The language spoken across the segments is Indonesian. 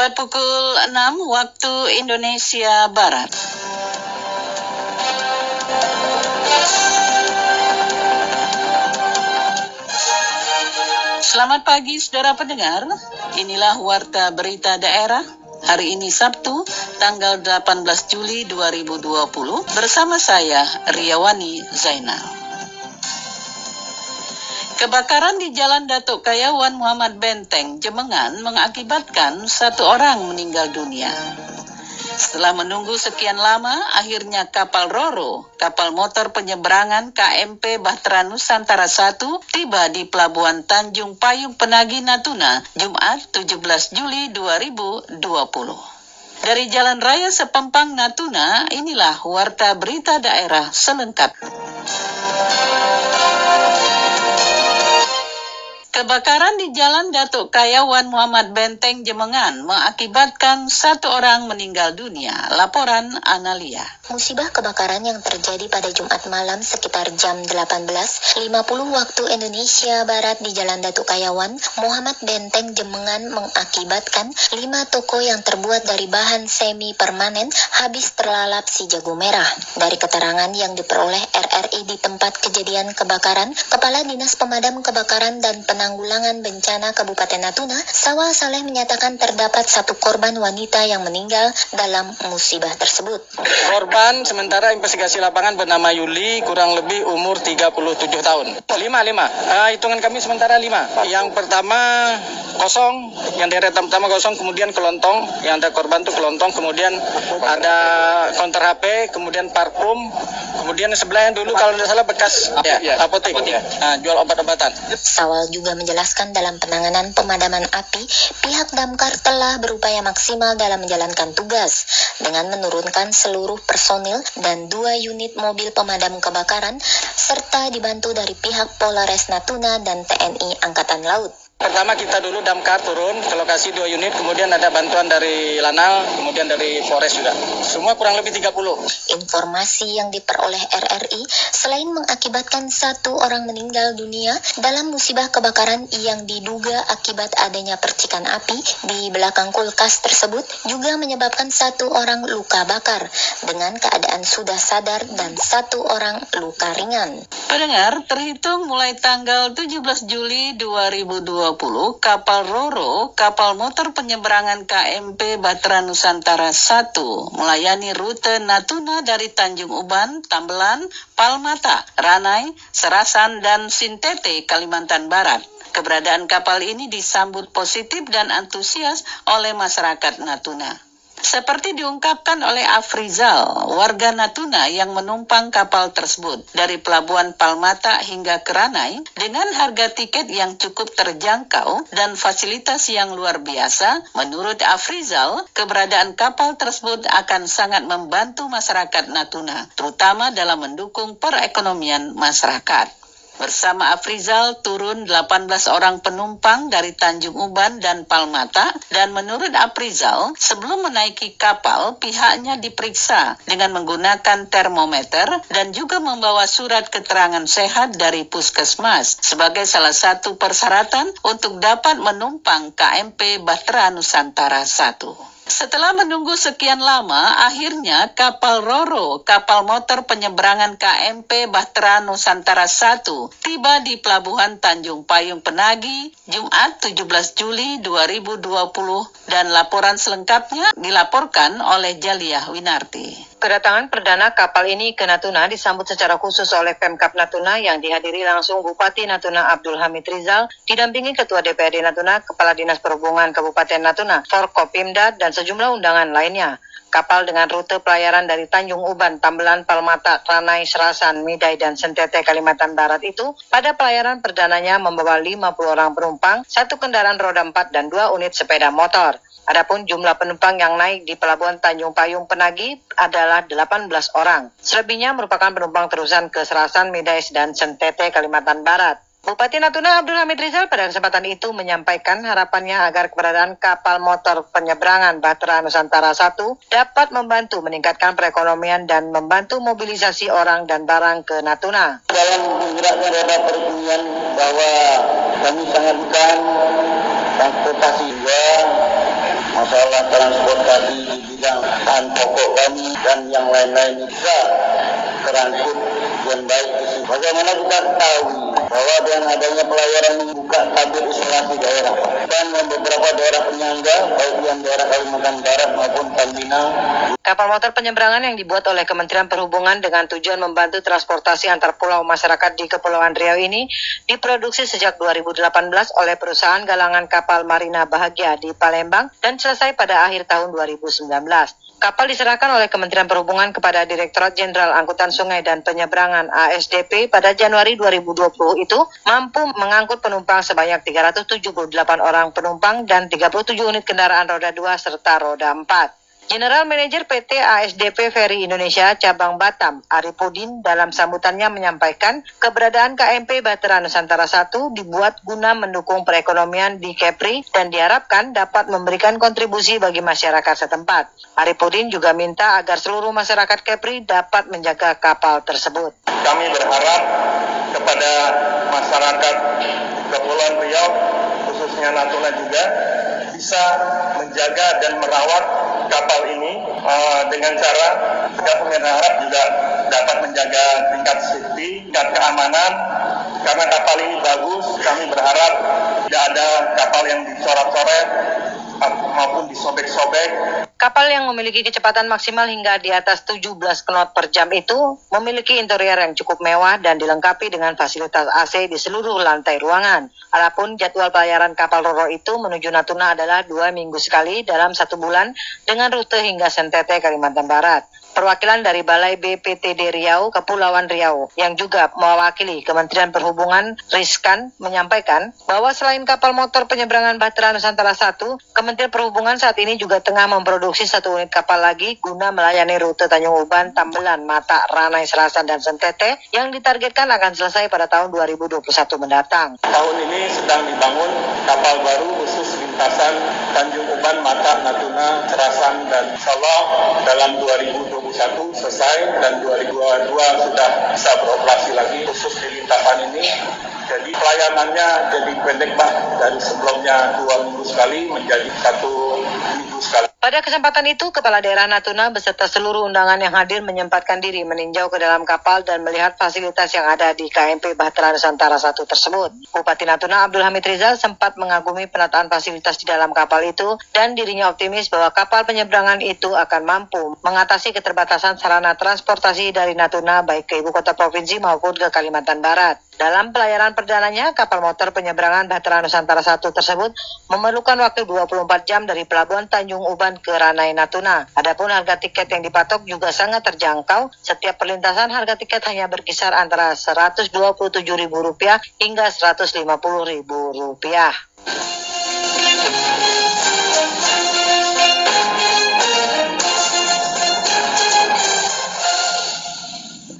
Tepat pukul 6 waktu Indonesia Barat. Selamat pagi saudara pendengar. Inilah Warta Berita Daerah hari ini Sabtu, tanggal 18 Juli 2020 bersama saya Riawani Zainal. Kebakaran di Jalan Datuk Kayawan Muhammad Benteng, Jemengan mengakibatkan satu orang meninggal dunia. Setelah menunggu sekian lama, akhirnya kapal Roro, kapal motor penyeberangan KMP Bahtera Nusantara 1, tiba di Pelabuhan Tanjung Payung Penagi Natuna, Jumat 17 Juli 2020. Dari Jalan Raya Sepempang Natuna, inilah Warta Berita Daerah selengkapnya. Kebakaran di Jalan Datuk Kayawan Muhammad Benteng Jemengan mengakibatkan satu orang meninggal dunia. Laporan Analia. Musibah kebakaran yang terjadi pada Jumat malam sekitar jam 18.50 waktu Indonesia Barat di Jalan Datuk Kayawan, Muhammad Benteng Jemengan mengakibatkan lima toko yang terbuat dari bahan semi permanen habis terlalap si jago merah. Dari keterangan yang diperoleh RRI di tempat kejadian kebakaran, Kepala Dinas Pemadam Kebakaran dan Penanganan Penanggulangan Bencana Kabupaten Natuna, Sawa Saleh menyatakan terdapat satu korban wanita yang meninggal dalam musibah tersebut. Korban sementara investigasi lapangan bernama Yuli, kurang lebih umur 37 tahun. Lima, lima. Uh, hitungan kami sementara lima. Yang pertama kosong, yang daerah pertama kosong, kemudian kelontong, yang ada korban tuh kelontong, kemudian ada counter HP, kemudian parfum, kemudian sebelah yang dulu kalau tidak salah bekas ya, ya, apotek, apotek. Ya. Nah, jual obat-obatan. Sawal juga menjelaskan dalam penanganan pemadaman api, pihak damkar telah berupaya maksimal dalam menjalankan tugas dengan menurunkan seluruh personil dan dua unit mobil pemadam kebakaran serta dibantu dari pihak Polares Natuna dan TNI Angkatan Laut. Pertama kita dulu damkar turun ke lokasi dua unit, kemudian ada bantuan dari Lanal, kemudian dari Polres juga. Semua kurang lebih 30. Informasi yang diperoleh RRI selain mengakibatkan satu orang meninggal dunia dalam musibah kebakaran yang diduga akibat adanya percikan api di belakang kulkas tersebut juga menyebabkan satu orang luka bakar dengan keadaan sudah sadar dan satu orang luka ringan. Pendengar, terhitung mulai tanggal 17 Juli 2020 kapal Roro, kapal motor penyeberangan KMP Batra Nusantara 1 melayani rute Natuna dari Tanjung Uban, Tambelan, Palmata, Ranai, Serasan, dan Sintete, Kalimantan Barat. Keberadaan kapal ini disambut positif dan antusias oleh masyarakat Natuna. Seperti diungkapkan oleh Afrizal, warga Natuna yang menumpang kapal tersebut dari Pelabuhan Palmata hingga Keranai dengan harga tiket yang cukup terjangkau dan fasilitas yang luar biasa, menurut Afrizal, keberadaan kapal tersebut akan sangat membantu masyarakat Natuna, terutama dalam mendukung perekonomian masyarakat. Bersama Afrizal turun 18 orang penumpang dari Tanjung Uban dan Palmata dan menurut Afrizal sebelum menaiki kapal pihaknya diperiksa dengan menggunakan termometer dan juga membawa surat keterangan sehat dari puskesmas sebagai salah satu persyaratan untuk dapat menumpang KMP Bahtera Nusantara 1. Setelah menunggu sekian lama, akhirnya kapal Roro, kapal motor penyeberangan KMP Bahtera Nusantara 1, tiba di Pelabuhan Tanjung Payung Penagi, Jumat 17 Juli 2020 dan laporan selengkapnya dilaporkan oleh Jaliah Winarti. Kedatangan perdana kapal ini ke Natuna disambut secara khusus oleh Pemkap Natuna yang dihadiri langsung Bupati Natuna Abdul Hamid Rizal, didampingi Ketua DPRD Natuna, Kepala Dinas Perhubungan Kabupaten Natuna, Forkopimda, dan sejumlah undangan lainnya. Kapal dengan rute pelayaran dari Tanjung Uban, Tambelan, Palmata, Ranai, Serasan, Midai, dan Sentete, Kalimantan Barat itu pada pelayaran perdananya membawa 50 orang penumpang, satu kendaraan roda 4 dan dua unit sepeda motor. Adapun jumlah penumpang yang naik di Pelabuhan Tanjung Payung Penagi adalah 18 orang. Selebihnya merupakan penumpang terusan ke Serasan, Midais, dan Sentete, Kalimantan Barat. Bupati Natuna Abdul Hamid Rizal pada kesempatan itu menyampaikan harapannya agar keberadaan kapal motor penyeberangan Bahtera Nusantara 1 dapat membantu meningkatkan perekonomian dan membantu mobilisasi orang dan barang ke Natuna. Dalam menggerakkan roda perekonomian bahwa kami sangat bukan transportasi juga masalah transportasi di bidang bahan pokok kami dan yang lain-lain bisa terangkut dengan baik. Bagaimana kita tahu bahwa dengan adanya pelayaran membuka tabir isolasi daerah dan beberapa daerah penyangga baik yang daerah Kalimantan Barat maupun Tambina Kapal motor penyeberangan yang dibuat oleh Kementerian Perhubungan dengan tujuan membantu transportasi antar pulau masyarakat di Kepulauan Riau ini diproduksi sejak 2018 oleh perusahaan galangan kapal Marina Bahagia di Palembang dan selesai pada akhir tahun 2019. Kapal diserahkan oleh Kementerian Perhubungan kepada Direktorat Jenderal Angkutan Sungai dan Penyeberangan ASDP pada Januari 2020 itu mampu mengangkut penumpang sebanyak 378 orang penumpang dan 37 unit kendaraan roda 2 serta roda 4. General Manager PT ASDP Ferry Indonesia Cabang Batam, Arifudin dalam sambutannya menyampaikan keberadaan KMP Batera Nusantara 1 dibuat guna mendukung perekonomian di Kepri dan diharapkan dapat memberikan kontribusi bagi masyarakat setempat. Arifudin juga minta agar seluruh masyarakat Kepri dapat menjaga kapal tersebut. Kami berharap kepada masyarakat Kepulauan Riau, khususnya Natuna juga, bisa menjaga dan merawat kapal ini uh, dengan cara kita berharap juga dapat menjaga tingkat safety, tingkat keamanan. Karena kapal ini bagus, kami berharap tidak ada kapal yang dicoret-coret maupun disobek-sobek. Kapal yang memiliki kecepatan maksimal hingga di atas 17 knot per jam itu memiliki interior yang cukup mewah dan dilengkapi dengan fasilitas AC di seluruh lantai ruangan. Adapun jadwal pelayaran kapal Roro itu menuju Natuna adalah dua minggu sekali dalam satu bulan dengan rute hingga Sentete, Kalimantan Barat perwakilan dari Balai BPTD Riau, Kepulauan Riau, yang juga mewakili Kementerian Perhubungan, Riskan, menyampaikan bahwa selain kapal motor penyeberangan Bahtera Nusantara 1, Kementerian Perhubungan saat ini juga tengah memproduksi satu unit kapal lagi guna melayani rute Tanjung Uban, Tambelan, Mata, Ranai, Serasan, dan Sentete yang ditargetkan akan selesai pada tahun 2021 mendatang. Tahun ini sedang dibangun kapal baru khusus lintasan Tanjung Uban, Mata, Natuna, Serasan, dan Insya dalam 2020 2021 selesai dan 2022 sudah bisa beroperasi lagi khusus di lintasan ini. Jadi pelayanannya jadi pendek Pak dari sebelumnya dua minggu sekali menjadi satu Pada kesempatan itu, Kepala Daerah Natuna beserta seluruh undangan yang hadir menyempatkan diri meninjau ke dalam kapal dan melihat fasilitas yang ada di KMP Bahtera Nusantara 1 tersebut. Bupati Natuna Abdul Hamid Rizal sempat mengagumi penataan fasilitas di dalam kapal itu dan dirinya optimis bahwa kapal penyeberangan itu akan mampu mengatasi keterbatasan sarana transportasi dari Natuna baik ke ibu kota provinsi maupun ke Kalimantan Barat. Dalam pelayaran perdananya, kapal motor penyeberangan Bahtera Nusantara 1 tersebut memerlukan waktu 24 jam dari Pelabuhan Tanjung Uban ke Ranai Natuna. Adapun harga tiket yang dipatok juga sangat terjangkau. Setiap perlintasan harga tiket hanya berkisar antara Rp127.000 hingga Rp150.000.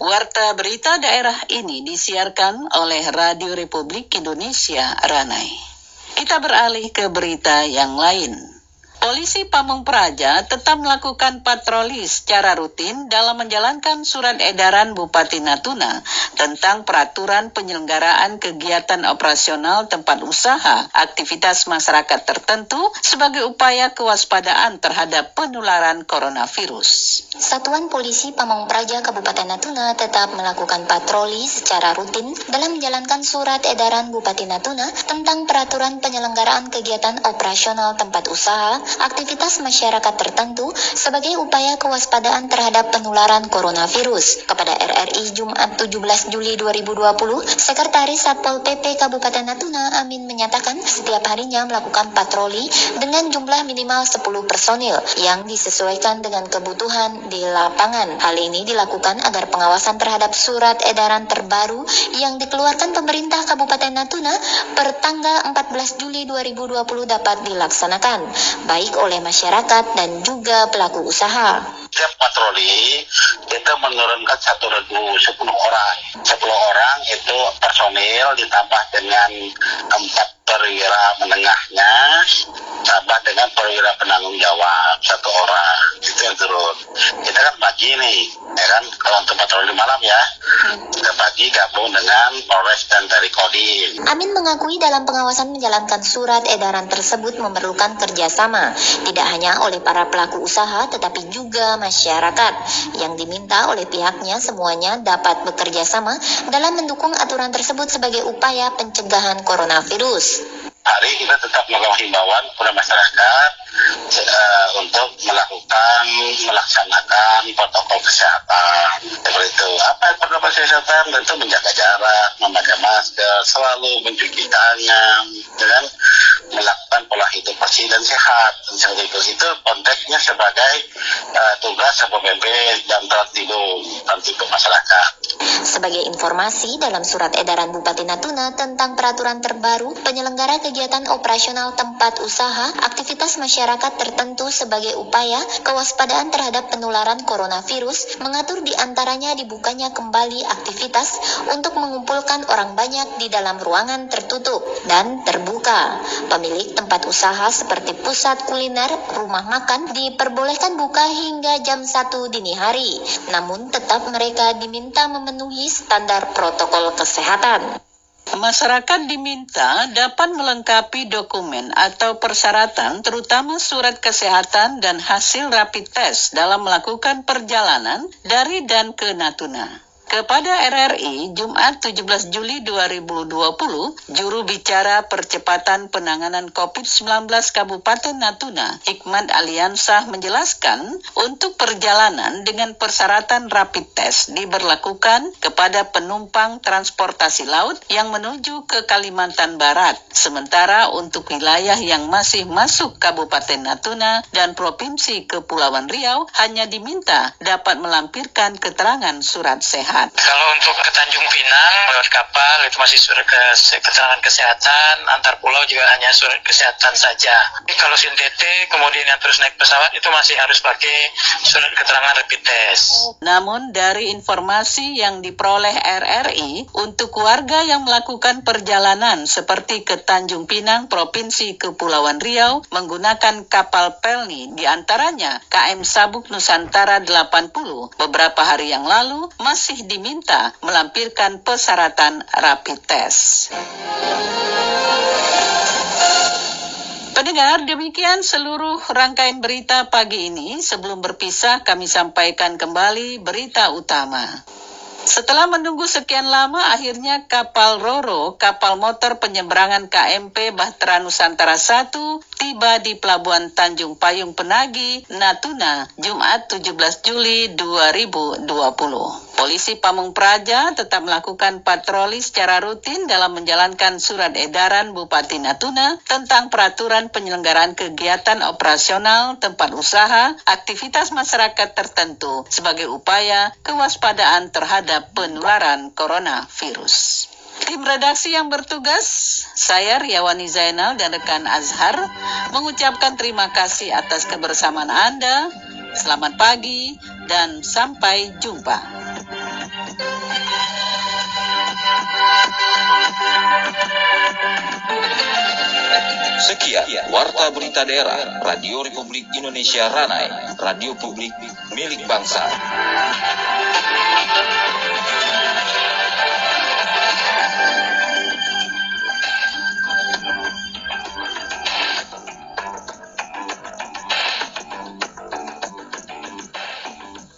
Warta berita daerah ini disiarkan oleh Radio Republik Indonesia Ranai. Kita beralih ke berita yang lain. Polisi Pamung Praja tetap melakukan patroli secara rutin dalam menjalankan surat edaran Bupati Natuna tentang peraturan penyelenggaraan kegiatan operasional tempat usaha aktivitas masyarakat tertentu sebagai upaya kewaspadaan terhadap penularan coronavirus. Satuan Polisi Pamung Praja Kabupaten Natuna tetap melakukan patroli secara rutin dalam menjalankan surat edaran Bupati Natuna tentang peraturan penyelenggaraan kegiatan operasional tempat usaha aktivitas masyarakat tertentu sebagai upaya kewaspadaan terhadap penularan coronavirus. Kepada RRI Jumat 17 Juli 2020, Sekretaris Satpol PP Kabupaten Natuna Amin menyatakan setiap harinya melakukan patroli dengan jumlah minimal 10 personil yang disesuaikan dengan kebutuhan di lapangan. Hal ini dilakukan agar pengawasan terhadap surat edaran terbaru yang dikeluarkan pemerintah Kabupaten Natuna per tanggal 14 Juli 2020 dapat dilaksanakan. Baik baik oleh masyarakat dan juga pelaku usaha. Setiap patroli kita menurunkan satu regu sepuluh orang. Sepuluh orang itu personil ditambah dengan empat perwira menengahnya tambah dengan perwira penanggung jawab satu orang. Itu yang turun. Kita kan bagi nih ya kan? Kalau untuk patroli malam ya. Kita bagi gabung dengan Polres dan dari Kodim. Amin mengakui dalam pengawasan menjalankan surat edaran tersebut memerlukan kerjasama, tidak hanya oleh para pelaku usaha tetapi juga masyarakat. Yang diminta oleh pihaknya semuanya dapat bekerja sama dalam mendukung aturan tersebut sebagai upaya pencegahan coronavirus. Hari kita tetap melakukan himbauan kepada masyarakat eh, untuk melakukan melaksanakan protokol kesehatan protokol kesehatan tentu menjaga jarak memakai masker selalu mencuci tangan dan melakukan pola hidup bersih dan sehat. Seperti itu itu konteksnya sebagai eh, tugas PP dan tertibu tertibu masyarakat. Sebagai informasi dalam surat edaran Bupati Natuna tentang peraturan terbaru penyelenggara kegiatan operasional tempat usaha, aktivitas masyarakat tertentu sebagai upaya kewaspadaan terhadap penularan coronavirus mengatur di antaranya dibukanya kembali aktivitas untuk mengumpulkan orang banyak di dalam ruangan tertutup dan terbuka. Pemilik tempat usaha seperti pusat kuliner, rumah makan diperbolehkan buka hingga jam 1 dini hari. Namun tetap mereka diminta memenuhi standar protokol kesehatan. Masyarakat diminta dapat melengkapi dokumen atau persyaratan terutama surat kesehatan dan hasil rapid test dalam melakukan perjalanan dari dan ke Natuna. Kepada RRI, Jumat 17 Juli 2020, juru bicara percepatan penanganan COVID-19 Kabupaten Natuna, Hikmat Aliansah menjelaskan, untuk perjalanan dengan persyaratan rapid test diberlakukan kepada penumpang transportasi laut yang menuju ke Kalimantan Barat. Sementara untuk wilayah yang masih masuk Kabupaten Natuna dan Provinsi Kepulauan Riau hanya diminta dapat melampirkan keterangan surat sehat. Kalau untuk ke Tanjung Pinang lewat kapal itu masih surat ke keterangan kesehatan, antar pulau juga hanya surat kesehatan saja. Tapi kalau sintetik kemudian yang terus naik pesawat itu masih harus pakai surat keterangan rapid test. Namun dari informasi yang diperoleh RRI untuk warga yang melakukan perjalanan seperti ke Tanjung Pinang, Provinsi Kepulauan Riau menggunakan kapal Pelni di antaranya KM Sabuk Nusantara 80 beberapa hari yang lalu masih diminta melampirkan persyaratan rapid test. Pendengar, demikian seluruh rangkaian berita pagi ini. Sebelum berpisah, kami sampaikan kembali berita utama. Setelah menunggu sekian lama, akhirnya kapal Roro, kapal motor penyeberangan KMP Bahtera Nusantara 1, tiba di Pelabuhan Tanjung Payung Penagi, Natuna, Jumat 17 Juli 2020. Polisi Pamung Praja tetap melakukan patroli secara rutin dalam menjalankan surat edaran Bupati Natuna tentang peraturan penyelenggaraan kegiatan operasional tempat usaha, aktivitas masyarakat tertentu sebagai upaya kewaspadaan terhadap penularan coronavirus. Tim redaksi yang bertugas, saya Riawani Zainal dan rekan Azhar mengucapkan terima kasih atas kebersamaan Anda. Selamat pagi dan sampai jumpa. Sekian Warta Berita Daerah Radio Republik Indonesia Ranai, radio publik milik bangsa.